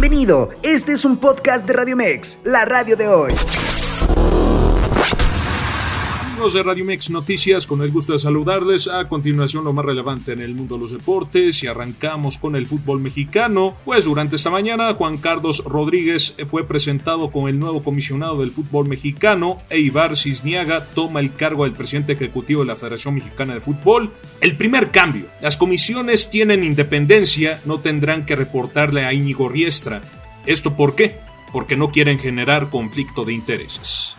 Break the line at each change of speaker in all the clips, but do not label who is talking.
Bienvenido, este es un podcast de Radio Mex, la radio de hoy
de Radio Mex Noticias, con el gusto de saludarles. A continuación, lo más relevante en el mundo de los deportes y arrancamos con el fútbol mexicano. Pues durante esta mañana, Juan Carlos Rodríguez fue presentado con el nuevo comisionado del fútbol mexicano. Eibar Cisniaga toma el cargo del presidente ejecutivo de la Federación Mexicana de Fútbol. El primer cambio: las comisiones tienen independencia, no tendrán que reportarle a Íñigo Riestra. ¿Esto por qué? Porque no quieren generar conflicto de intereses.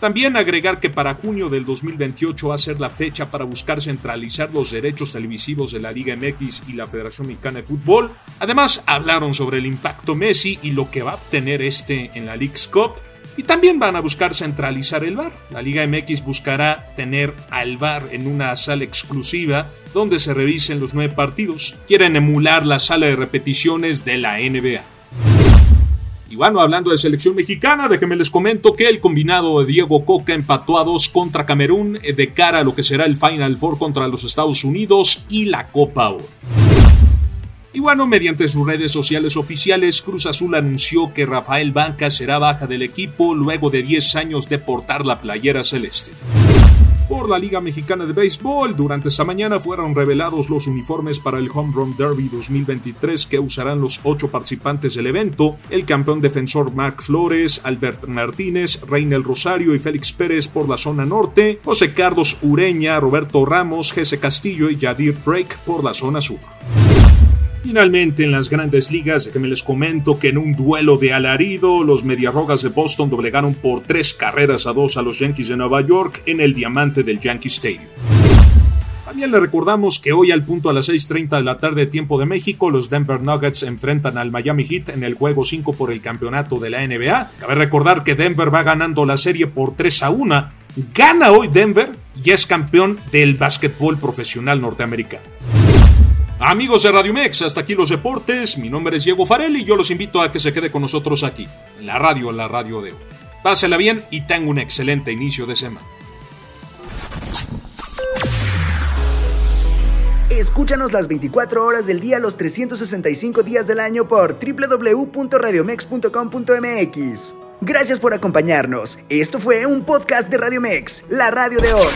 También agregar que para junio del 2028 va a ser la fecha para buscar centralizar los derechos televisivos de la Liga MX y la Federación Mexicana de Fútbol. Además, hablaron sobre el impacto Messi y lo que va a obtener este en la League's Cup. Y también van a buscar centralizar el VAR. La Liga MX buscará tener al VAR en una sala exclusiva donde se revisen los nueve partidos. Quieren emular la sala de repeticiones de la NBA. Y bueno, hablando de selección mexicana, déjenme les comento que el combinado de Diego Coca empató a dos contra Camerún eh, de cara a lo que será el Final Four contra los Estados Unidos y la Copa Oro. Y bueno, mediante sus redes sociales oficiales, Cruz Azul anunció que Rafael Banca será baja del equipo luego de 10 años de portar la playera celeste por la Liga Mexicana de Béisbol. Durante esta mañana fueron revelados los uniformes para el Home Run Derby 2023 que usarán los ocho participantes del evento, el campeón defensor Mark Flores, Albert Martínez, Reinel Rosario y Félix Pérez por la zona norte, José Carlos Ureña, Roberto Ramos, Jesse Castillo y Yadir Drake por la zona sur. Finalmente, en las grandes ligas, me les comento que en un duelo de alarido, los Mediarrogas de Boston doblegaron por tres carreras a dos a los Yankees de Nueva York en el diamante del Yankee Stadium. También le recordamos que hoy al punto a las 6.30 de la tarde tiempo de México, los Denver Nuggets enfrentan al Miami Heat en el juego 5 por el campeonato de la NBA. Cabe recordar que Denver va ganando la serie por 3 a 1. Gana hoy Denver y es campeón del básquetbol profesional norteamericano. Amigos de Radio Mex, hasta aquí los deportes. Mi nombre es Diego Farelli y yo los invito a que se quede con nosotros aquí, en la radio, la radio de hoy. Pásela bien y tenga un excelente inicio de semana.
Escúchanos las 24 horas del día, los 365 días del año por www.radiomex.com.mx. Gracias por acompañarnos. Esto fue un podcast de Radio Mex, la radio de hoy.